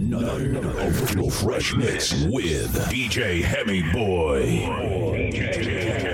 Another original fresh mix with DJ Hemi Boy. DJ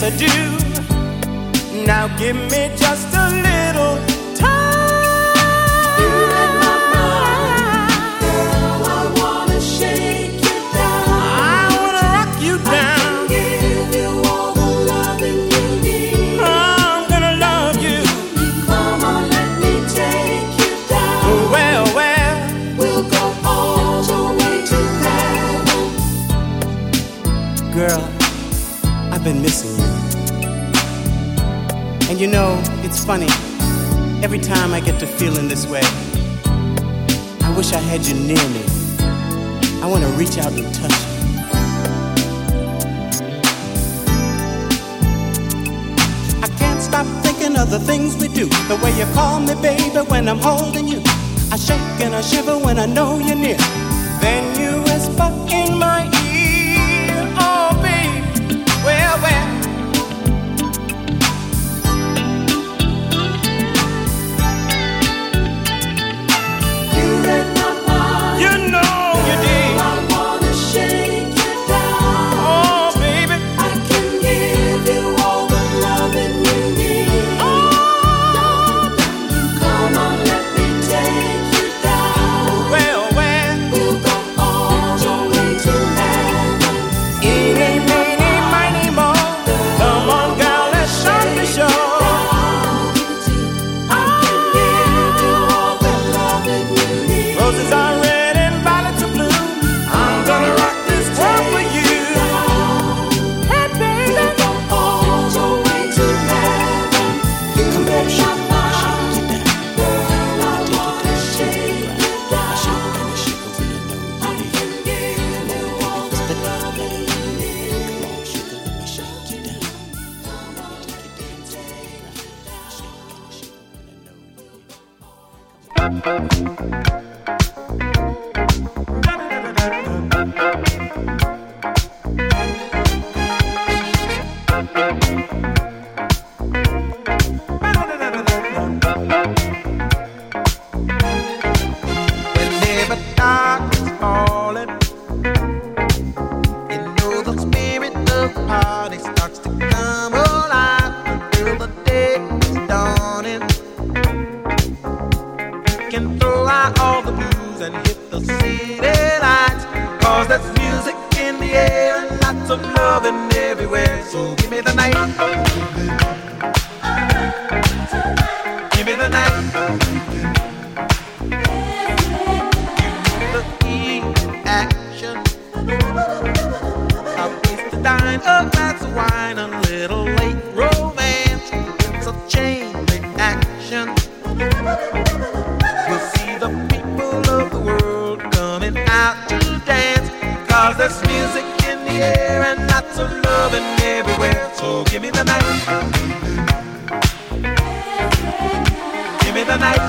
yes I do. Now give me you know, it's funny. Every time I get to feeling this way, I wish I had you near me. I want to reach out and touch you. I can't stop thinking of the things we do. The way you call me, baby, when I'm holding you. I shake and I shiver when I know you're near. Then you whisper in my So give me the night. Give me the night.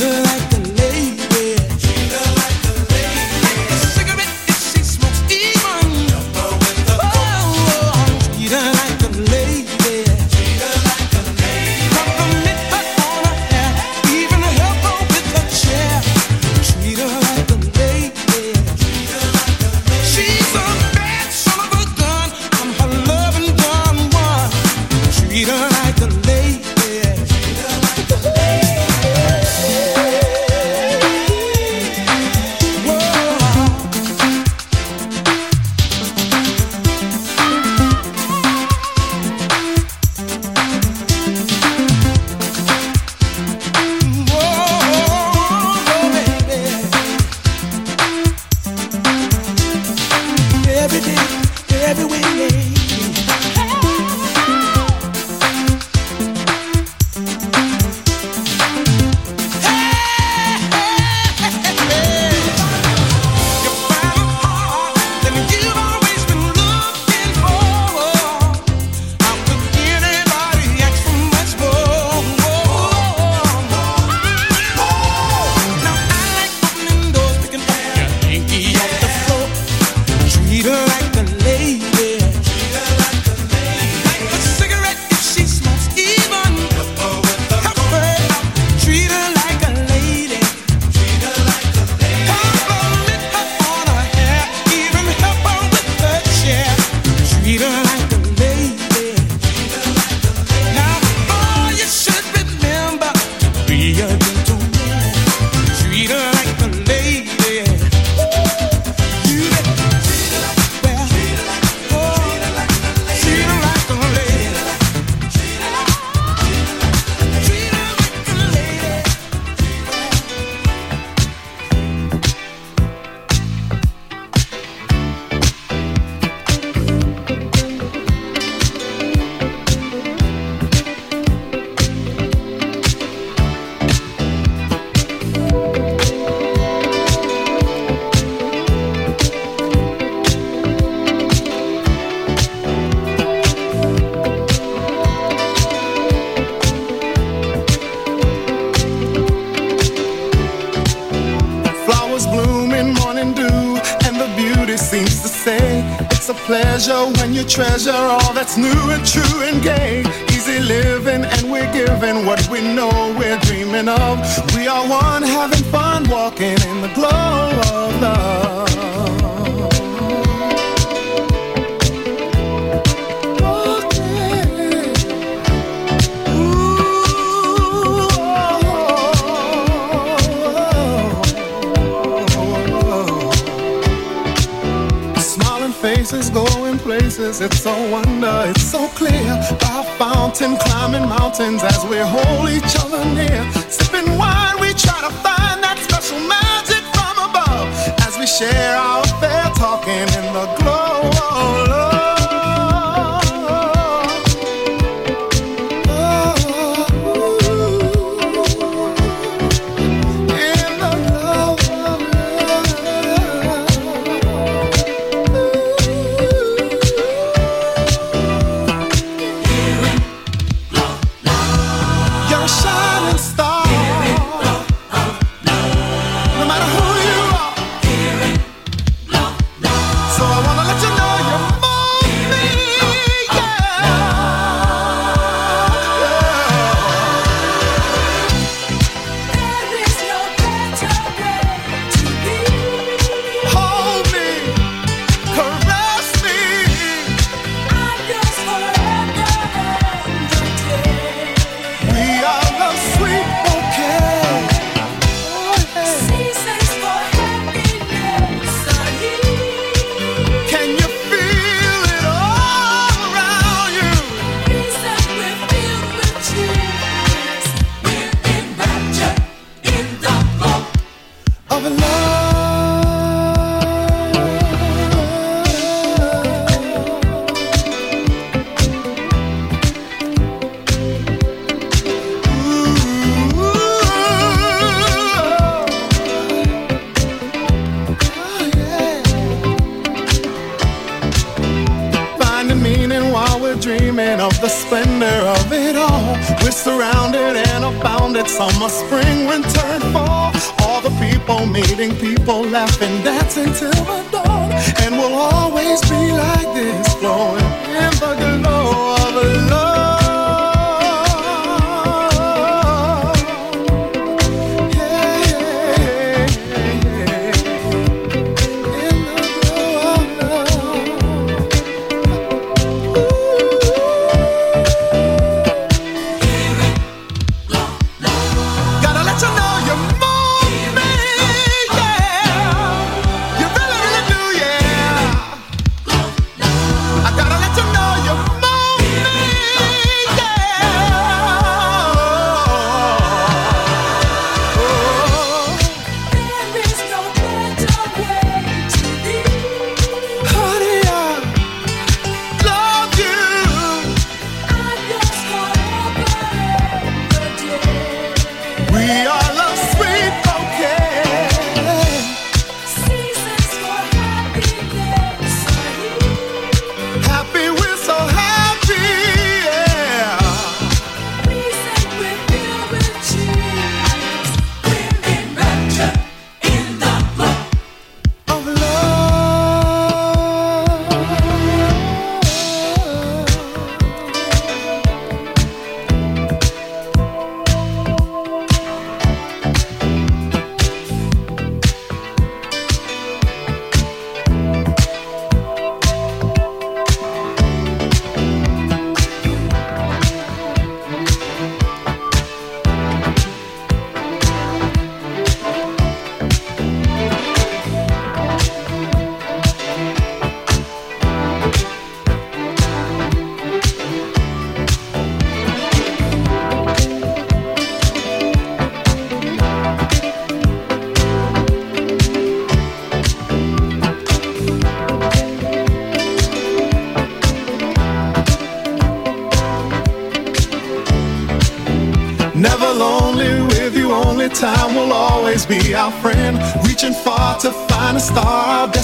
fever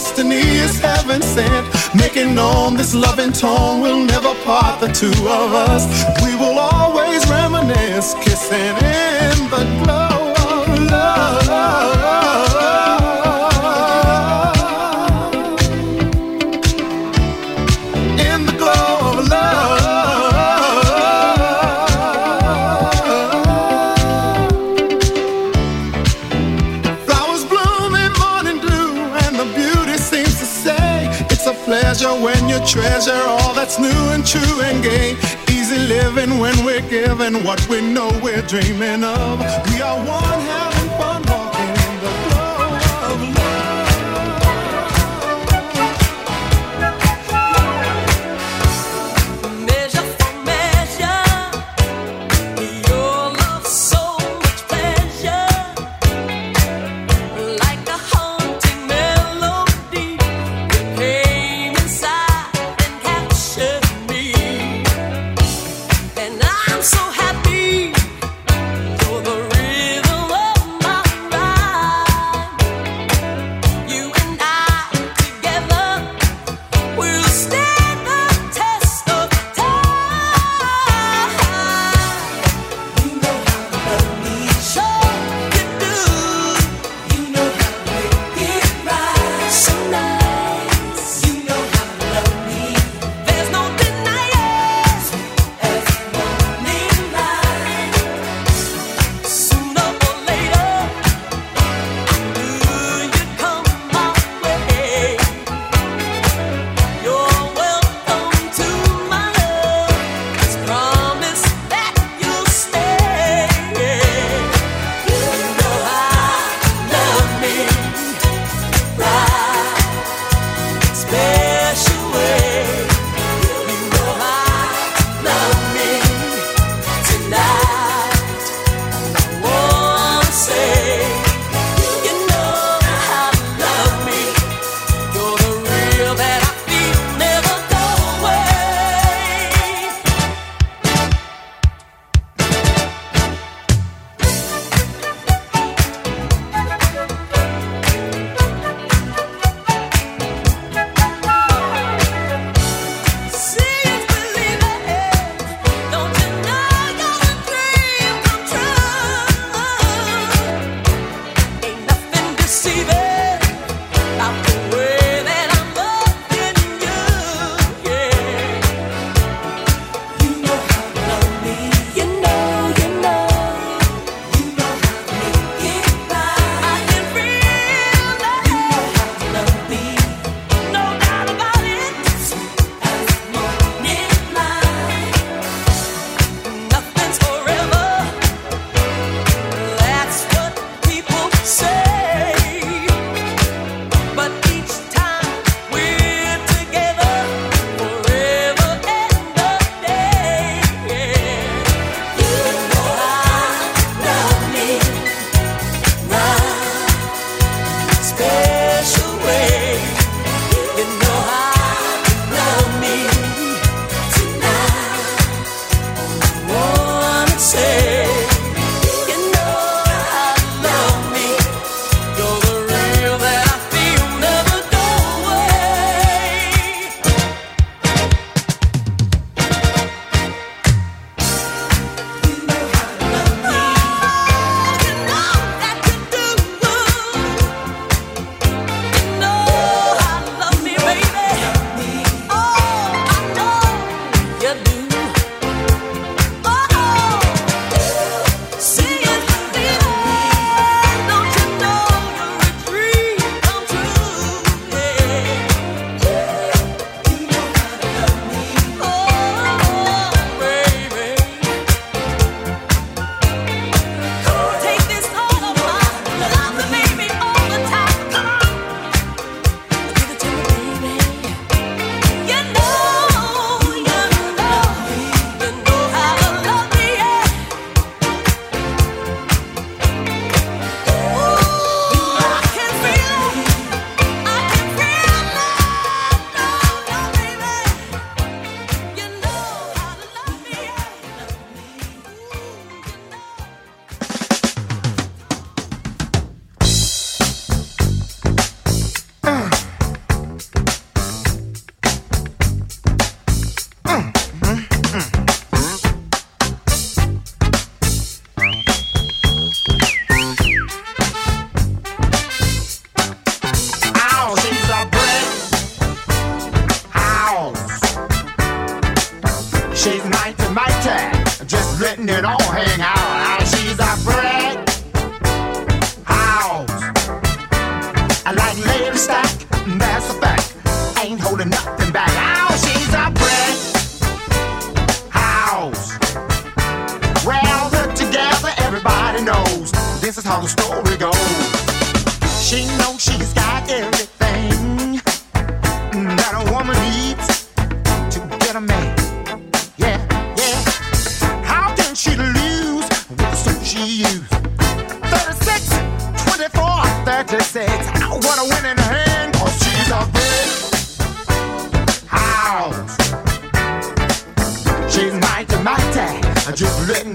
destiny is heaven sent. Making known this loving tone will never part the two of us. We will always reminisce, kissing in the glow. That's new and true and gay. Easy living when we're given what we know we're dreaming of. We are one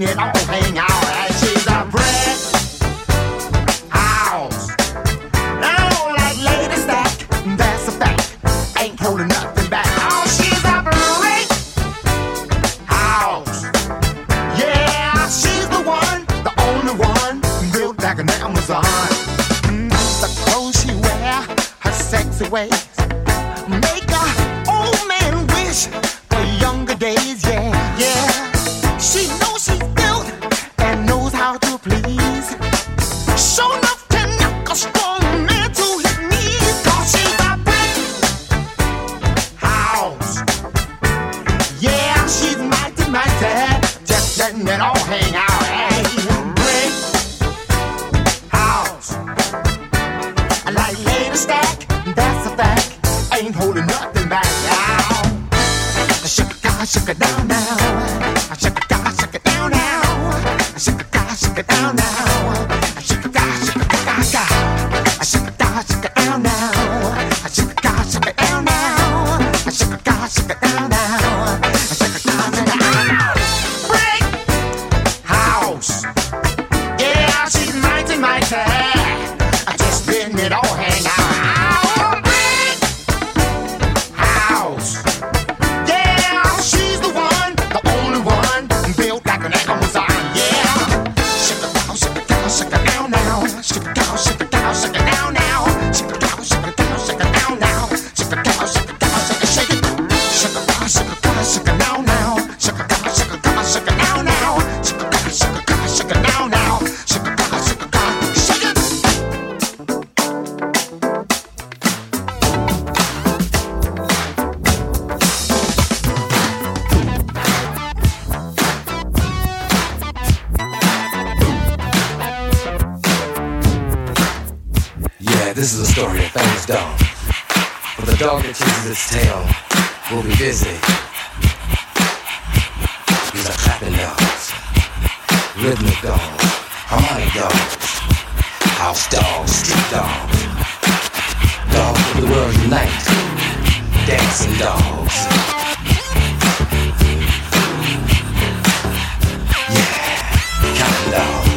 nghe đau hay ngã behind this tale. Will be busy. These are clapping dogs, rhythmic dogs, harmonic dogs, house dogs, street dogs, dogs of the world unite, dancing dogs. Yeah, counting dogs,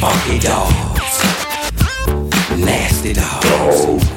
funky dogs, nasty dogs.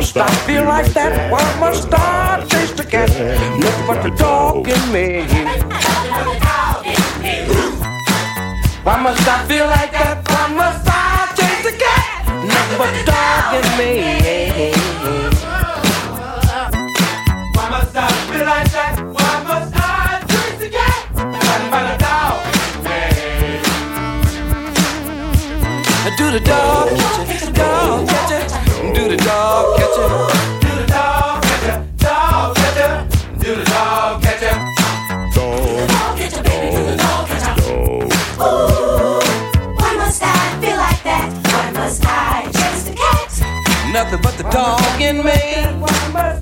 must I feel like that? Why must I chase the cat? Look but the dog in me. Why must I feel like that? Why must I chase the cat? Nothing but the dog in me. Why must I feel like that? Why must I chase the cat? Nothing but the dog in me. Do the dog, catch it, dog, catch it do the dog catcher. Do the dog catcher, dog catcher, do the dog catcher. Dog, catcher, baby, do the dog catcher. Ooh, why must I feel like that? Why must I chase the cat? Nothing but the dog in me. Why must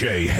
DJ.